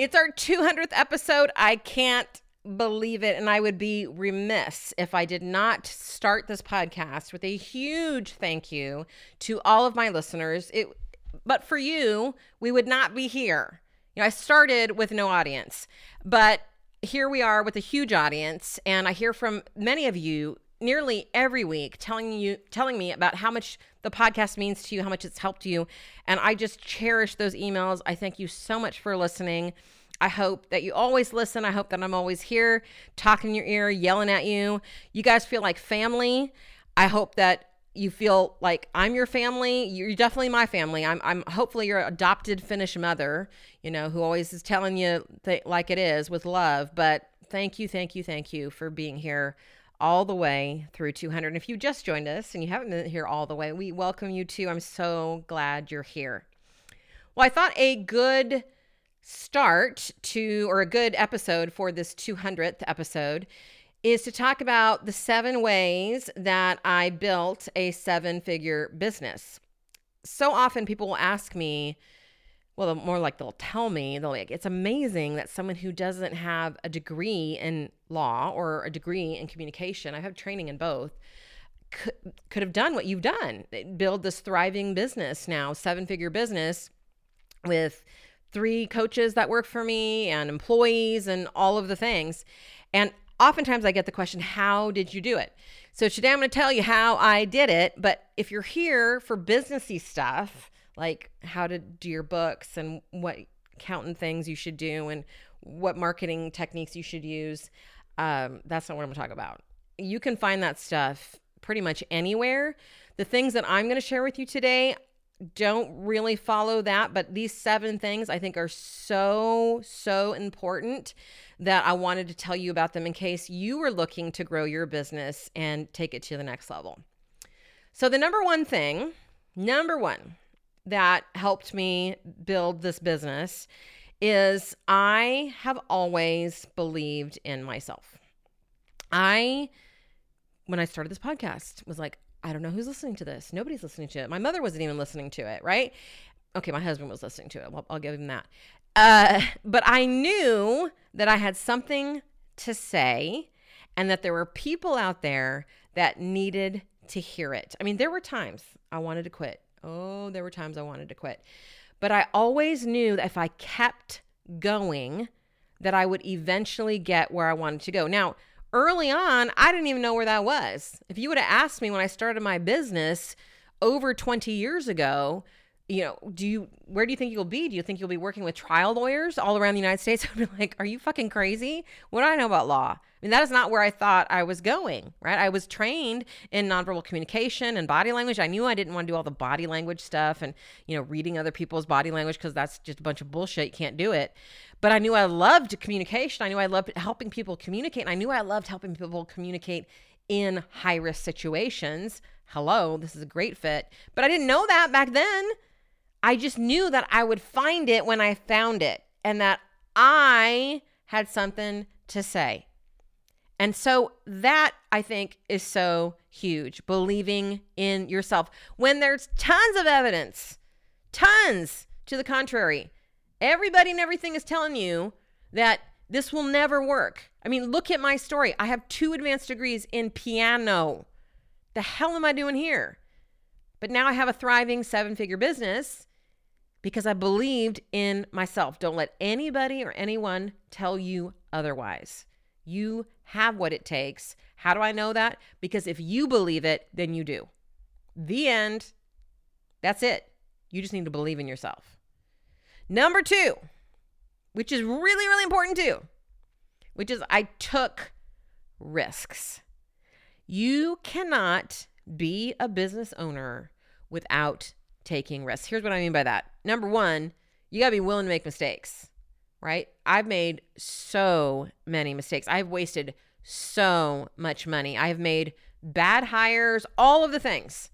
It's our 200th episode. I can't believe it. And I would be remiss if I did not start this podcast with a huge thank you to all of my listeners. It, but for you, we would not be here. You know, I started with no audience, but here we are with a huge audience. And I hear from many of you nearly every week telling you telling me about how much the podcast means to you, how much it's helped you. And I just cherish those emails. I thank you so much for listening. I hope that you always listen. I hope that I'm always here talking in your ear, yelling at you. You guys feel like family. I hope that you feel like I'm your family. You're definitely my family. I'm, I'm hopefully your adopted Finnish mother, you know, who always is telling you th- like it is with love. But thank you, thank you, thank you for being here all the way through 200. And if you just joined us and you haven't been here all the way, we welcome you too. I'm so glad you're here. Well, I thought a good start to, or a good episode for this 200th episode, is to talk about the seven ways that I built a seven figure business. So often people will ask me, well, more like they'll tell me, they'll like, it's amazing that someone who doesn't have a degree in law or a degree in communication, I have training in both, could, could have done what you've done. Build this thriving business now, seven figure business with three coaches that work for me and employees and all of the things. And oftentimes I get the question, How did you do it? So today I'm going to tell you how I did it. But if you're here for businessy stuff, like how to do your books and what accountant things you should do and what marketing techniques you should use, um, that's not what I'm going to talk about. You can find that stuff pretty much anywhere. The things that I'm going to share with you today, don't really follow that, but these seven things I think are so, so important that I wanted to tell you about them in case you were looking to grow your business and take it to the next level. So, the number one thing, number one, that helped me build this business is I have always believed in myself. I, when I started this podcast, was like, I don't know who's listening to this. Nobody's listening to it. My mother wasn't even listening to it, right? Okay, my husband was listening to it. Well, I'll give him that. Uh, but I knew that I had something to say and that there were people out there that needed to hear it. I mean, there were times I wanted to quit. Oh, there were times I wanted to quit. But I always knew that if I kept going, that I would eventually get where I wanted to go. Now, early on, I didn't even know where that was. If you would have asked me when I started my business over 20 years ago, you know, do you where do you think you'll be? Do you think you'll be working with trial lawyers all around the United States? I'd be like, are you fucking crazy? What do I know about law? I mean, that is not where I thought I was going, right? I was trained in nonverbal communication and body language. I knew I didn't want to do all the body language stuff and, you know, reading other people's body language because that's just a bunch of bullshit. You can't do it. But I knew I loved communication. I knew I loved helping people communicate. And I knew I loved helping people communicate in high risk situations. Hello, this is a great fit. But I didn't know that back then. I just knew that I would find it when I found it and that I had something to say. And so that I think is so huge, believing in yourself when there's tons of evidence, tons to the contrary. Everybody and everything is telling you that this will never work. I mean, look at my story. I have two advanced degrees in piano. The hell am I doing here? But now I have a thriving seven figure business because I believed in myself. Don't let anybody or anyone tell you otherwise. You have what it takes. How do I know that? Because if you believe it, then you do. The end. That's it. You just need to believe in yourself. Number two, which is really, really important too, which is I took risks. You cannot be a business owner without taking risks. Here's what I mean by that. Number one, you got to be willing to make mistakes. right? I've made so many mistakes. I've wasted so much money. I've made bad hires, all of the things.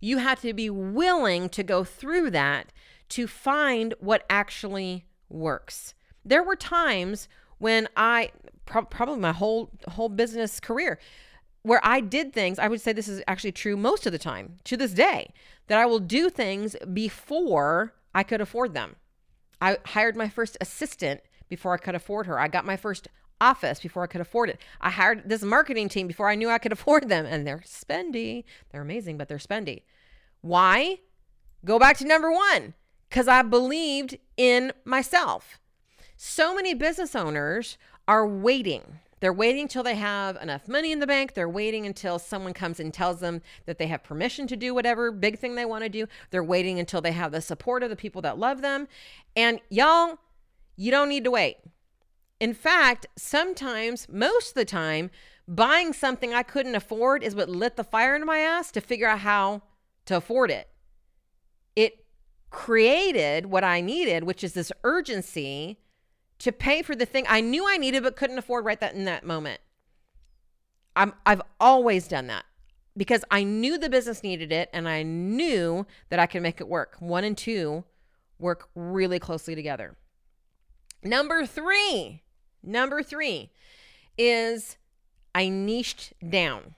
You have to be willing to go through that to find what actually works. There were times when I pro- probably my whole whole business career where I did things, I would say this is actually true most of the time to this day, that I will do things before I could afford them. I hired my first assistant before I could afford her. I got my first office before I could afford it. I hired this marketing team before I knew I could afford them. And they're spendy. They're amazing, but they're spendy. Why? Go back to number one because I believed in myself. So many business owners are waiting. They're waiting till they have enough money in the bank. They're waiting until someone comes and tells them that they have permission to do whatever big thing they want to do. They're waiting until they have the support of the people that love them. And y'all, you don't need to wait. In fact, sometimes, most of the time, buying something I couldn't afford is what lit the fire in my ass to figure out how to afford it. It created what I needed, which is this urgency to pay for the thing I knew I needed but couldn't afford right that in that moment. I'm I've always done that because I knew the business needed it and I knew that I could make it work. One and two work really closely together. Number 3. Number 3 is I niched down.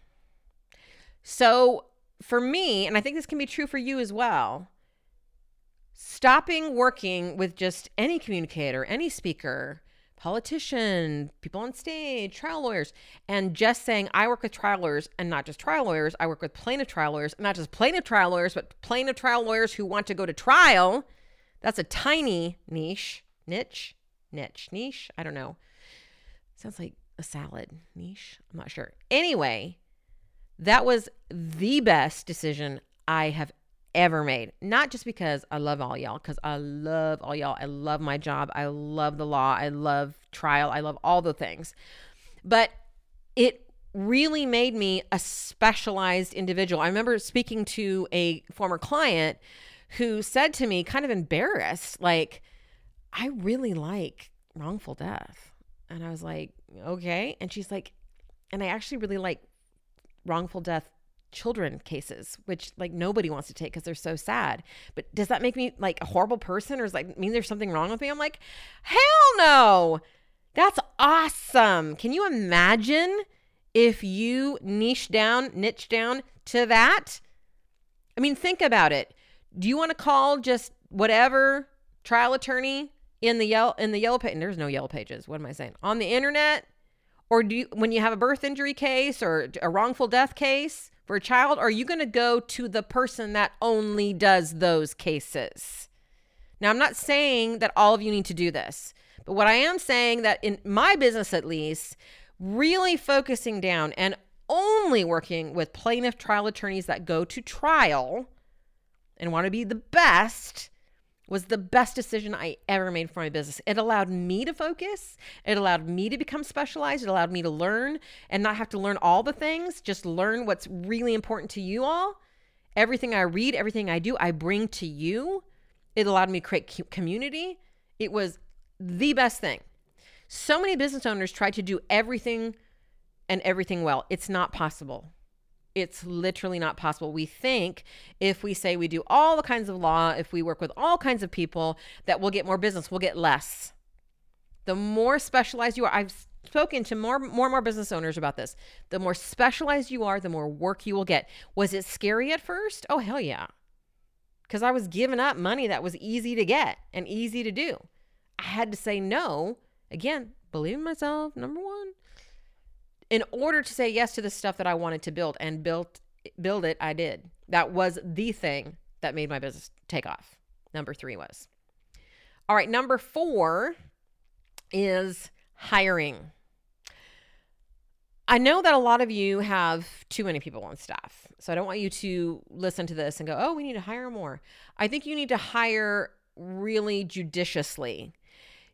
So for me, and I think this can be true for you as well, stopping working with just any communicator, any speaker, politician, people on stage, trial lawyers, and just saying, I work with trial lawyers and not just trial lawyers. I work with plaintiff trial lawyers, not just plaintiff trial lawyers, but plaintiff trial lawyers who want to go to trial. That's a tiny niche, niche, niche, niche. I don't know. Sounds like a salad niche. I'm not sure. Anyway, that was the best decision I have ever made. Not just because I love all y'all, because I love all y'all. I love my job. I love the law. I love trial. I love all the things. But it really made me a specialized individual. I remember speaking to a former client who said to me, kind of embarrassed, like, I really like wrongful death. And I was like, okay. And she's like, and I actually really like wrongful death children cases, which like nobody wants to take because they're so sad. But does that make me like a horrible person or is like mean there's something wrong with me? I'm like, hell no. That's awesome. Can you imagine if you niche down, niche down to that? I mean, think about it. Do you want to call just whatever trial attorney in the yellow in the yellow page? There's no yellow pages. What am I saying? On the internet? Or do you, when you have a birth injury case or a wrongful death case, for a child? Are you going to go to the person that only does those cases? Now, I'm not saying that all of you need to do this, but what I am saying that in my business at least, really focusing down and only working with plaintiff trial attorneys that go to trial and want to be the best was the best decision I ever made for my business. It allowed me to focus, it allowed me to become specialized, it allowed me to learn and not have to learn all the things, just learn what's really important to you all. Everything I read, everything I do, I bring to you. It allowed me to create community. It was the best thing. So many business owners try to do everything and everything well. It's not possible. It's literally not possible. We think if we say we do all the kinds of law, if we work with all kinds of people, that we'll get more business, we'll get less. The more specialized you are, I've spoken to more more and more business owners about this. The more specialized you are, the more work you will get. Was it scary at first? Oh hell yeah. Cuz I was giving up money that was easy to get and easy to do. I had to say no. Again, believe in myself, number 1 in order to say yes to the stuff that I wanted to build and build build it, I did. That was the thing that made my business take off. Number 3 was. All right, number 4 is hiring. I know that a lot of you have too many people on staff. So I don't want you to listen to this and go, "Oh, we need to hire more." I think you need to hire really judiciously.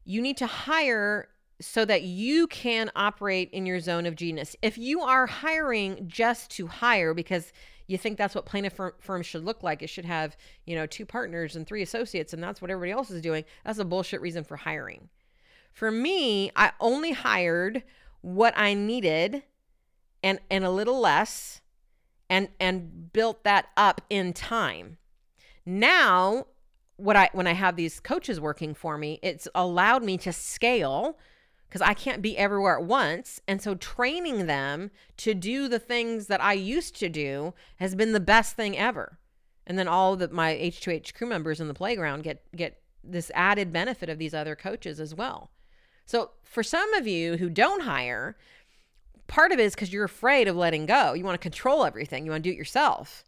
You need to hire so that you can operate in your zone of genius. If you are hiring just to hire because you think that's what plaintiff firm, firms should look like, it should have, you know, two partners and three associates and that's what everybody else is doing, that's a bullshit reason for hiring. For me, I only hired what I needed and and a little less and and built that up in time. Now, what I when I have these coaches working for me, it's allowed me to scale because I can't be everywhere at once. And so training them to do the things that I used to do has been the best thing ever. And then all the, my H2H crew members in the playground get get this added benefit of these other coaches as well. So for some of you who don't hire, part of it is because you're afraid of letting go. You want to control everything. You want to do it yourself.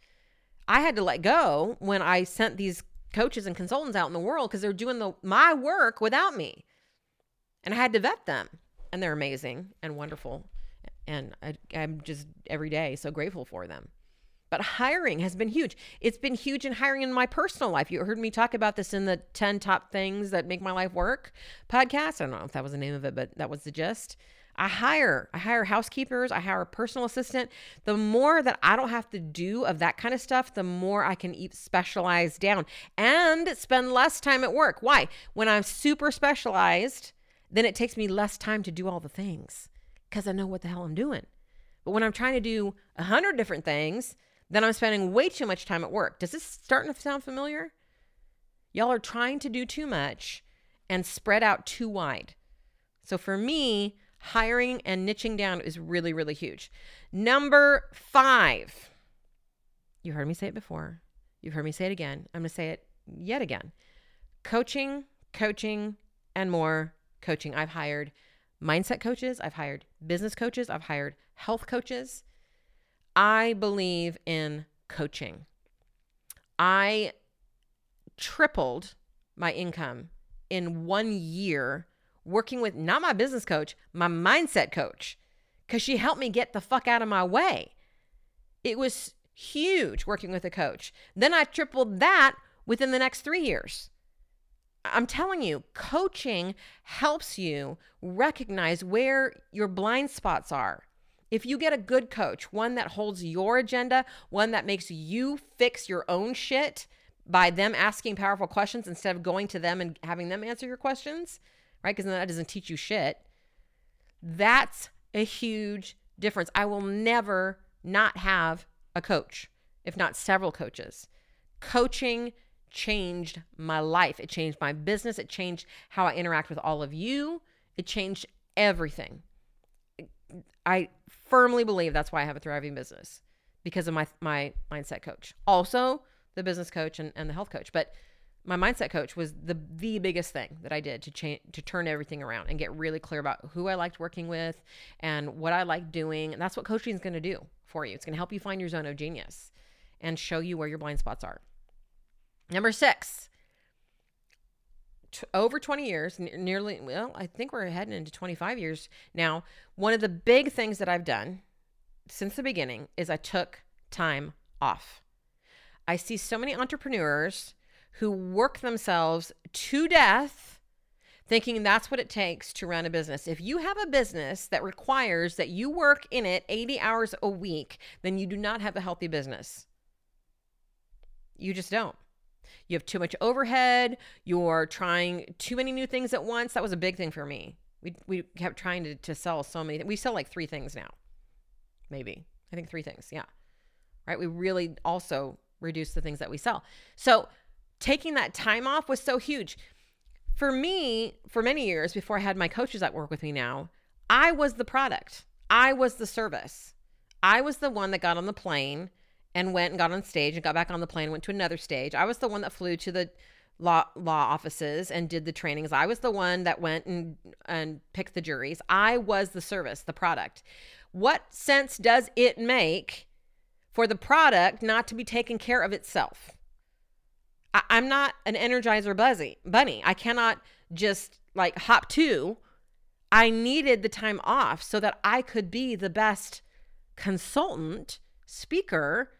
I had to let go when I sent these coaches and consultants out in the world because they're doing the my work without me and I had to vet them, and they're amazing and wonderful, and I, I'm just every day so grateful for them. But hiring has been huge. It's been huge in hiring in my personal life. You heard me talk about this in the 10 top things that make my life work podcast. I don't know if that was the name of it, but that was the gist. I hire, I hire housekeepers, I hire a personal assistant. The more that I don't have to do of that kind of stuff, the more I can specialize down and spend less time at work. Why? When I'm super specialized, then it takes me less time to do all the things because I know what the hell I'm doing. But when I'm trying to do a hundred different things, then I'm spending way too much time at work. Does this starting to sound familiar? Y'all are trying to do too much and spread out too wide. So for me, hiring and niching down is really, really huge. Number five, you heard me say it before. You've heard me say it again. I'm going to say it yet again. Coaching, coaching, and more coaching. I've hired mindset coaches, I've hired business coaches, I've hired health coaches. I believe in coaching. I tripled my income in one year working with not my business coach, my mindset coach, because she helped me get the fuck out of my way. It was huge working with a coach. Then I tripled that within the next three years. I'm telling you, coaching helps you recognize where your blind spots are. If you get a good coach, one that holds your agenda, one that makes you fix your own shit by them asking powerful questions instead of going to them and having them answer your questions, right? Because that doesn't teach you shit. That's a huge difference. I will never not have a coach, if not several coaches. Coaching changed my life. It changed my business. It changed how I interact with all of you. It changed everything. I firmly believe that's why I have a thriving business because of my my mindset coach. Also, the business coach and, and the health coach. But my mindset coach was the the biggest thing that I did to change to turn everything around and get really clear about who I liked working with and what I liked doing. And that's what coaching is going to do for you. It's going to help you find your zone of genius and show you where your blind spots are. Number six, t- over 20 years, n- nearly, well, I think we're heading into 25 years now. One of the big things that I've done since the beginning is I took time off. I see so many entrepreneurs who work themselves to death thinking that's what it takes to run a business. If you have a business that requires that you work in it 80 hours a week, then you do not have a healthy business. You just don't you have too much overhead, you're trying too many new things at once. That was a big thing for me. We, we kept trying to, to sell so many. We sell like three things now, maybe. I think three things. Yeah. Right. We really also reduce the things that we sell. So taking that time off was so huge. For me, for many years before I had my coaches that work with me now, I was the product, I was the service. I was the one that got on the plane and went and got on stage and got back on the plane, went to another stage. I was the one that flew to the law law offices and did the trainings. I was the one that went and and picked the juries. I was the service, the product. What sense does it make for the product not to be taken care of itself? I, I'm not an energizer buzzy bunny. I cannot just like hop to. I needed the time off so that I could be the best consultant, speaker,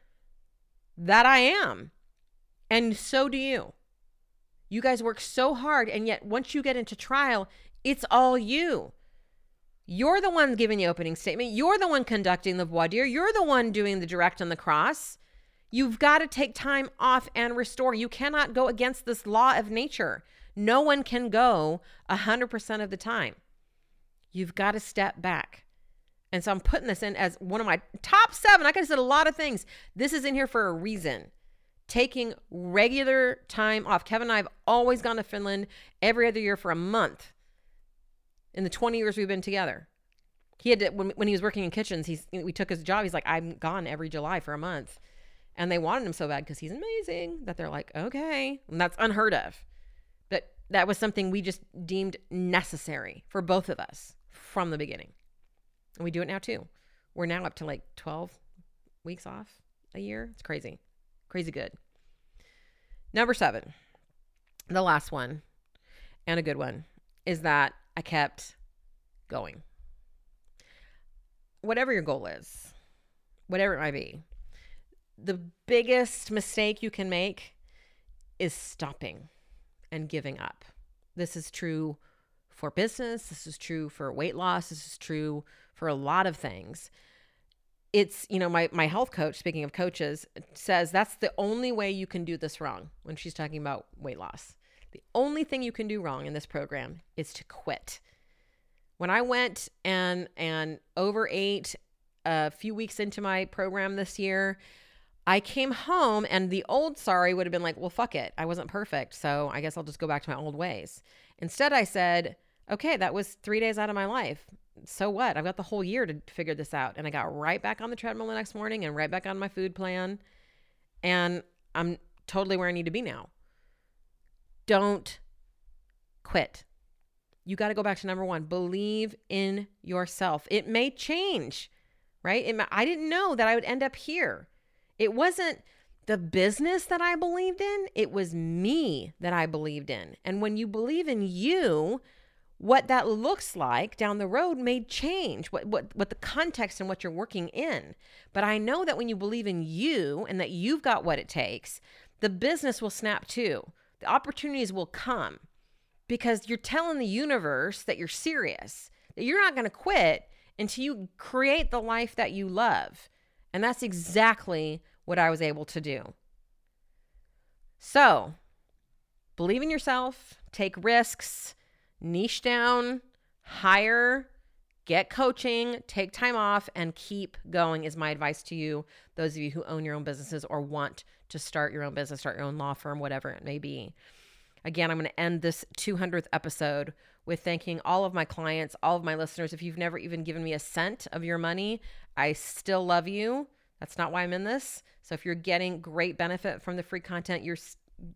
that I am. And so do you. You guys work so hard, and yet once you get into trial, it's all you. You're the one giving the opening statement. You're the one conducting the voir dire. You're the one doing the direct on the cross. You've got to take time off and restore. You cannot go against this law of nature. No one can go 100% of the time. You've got to step back. And so I'm putting this in as one of my top seven. I could have said a lot of things. This is in here for a reason. Taking regular time off. Kevin and I have always gone to Finland every other year for a month in the 20 years we've been together. He had to, when, when he was working in kitchens, he's, we took his job. He's like, I'm gone every July for a month. And they wanted him so bad because he's amazing that they're like, okay. And that's unheard of. But that was something we just deemed necessary for both of us from the beginning. And we do it now too. We're now up to like 12 weeks off a year. It's crazy. Crazy good. Number seven, the last one, and a good one, is that I kept going. Whatever your goal is, whatever it might be, the biggest mistake you can make is stopping and giving up. This is true for business, this is true for weight loss, this is true for a lot of things. It's, you know, my my health coach, speaking of coaches, says that's the only way you can do this wrong when she's talking about weight loss. The only thing you can do wrong in this program is to quit. When I went and and overate a few weeks into my program this year, I came home and the old Sari would have been like, well, fuck it. I wasn't perfect. So I guess I'll just go back to my old ways. Instead, I said, okay, that was three days out of my life. So what? I've got the whole year to figure this out. And I got right back on the treadmill the next morning and right back on my food plan. And I'm totally where I need to be now. Don't quit. You got to go back to number one believe in yourself. It may change, right? It may, I didn't know that I would end up here. It wasn't the business that I believed in, it was me that I believed in. And when you believe in you, what that looks like down the road may change what, what what the context and what you're working in. But i know that when you believe in you and that you've got what it takes the business will snap too. The opportunities will come because you're telling the universe that you're serious that you're not going to quit until you create the life that you love and that's exactly what I was able to do. So, believe in yourself, take risks, niche down, hire, get coaching, take time off, and keep going, is my advice to you, those of you who own your own businesses or want to start your own business, start your own law firm, whatever it may be. Again, I'm going to end this 200th episode with thanking all of my clients, all of my listeners. If you've never even given me a cent of your money, I still love you. That's not why I'm in this. So if you're getting great benefit from the free content, you're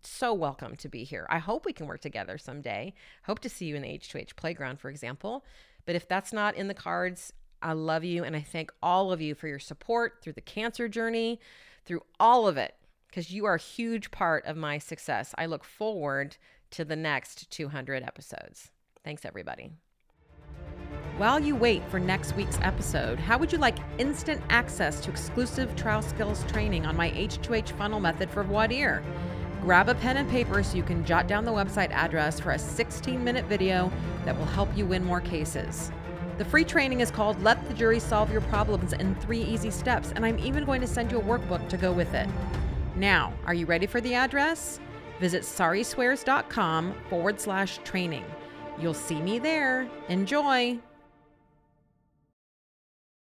so welcome to be here. I hope we can work together someday. Hope to see you in the H2H playground, for example. But if that's not in the cards, I love you and I thank all of you for your support through the cancer journey, through all of it, because you are a huge part of my success. I look forward to the next 200 episodes. Thanks, everybody. While you wait for next week's episode, how would you like instant access to exclusive trial skills training on my H2H funnel method voir dire? Grab a pen and paper so you can jot down the website address for a 16 minute video that will help you win more cases. The free training is called Let the Jury Solve Your Problems in Three Easy Steps, and I'm even going to send you a workbook to go with it. Now, are you ready for the address? Visit sariswears.com forward slash training. You'll see me there. Enjoy!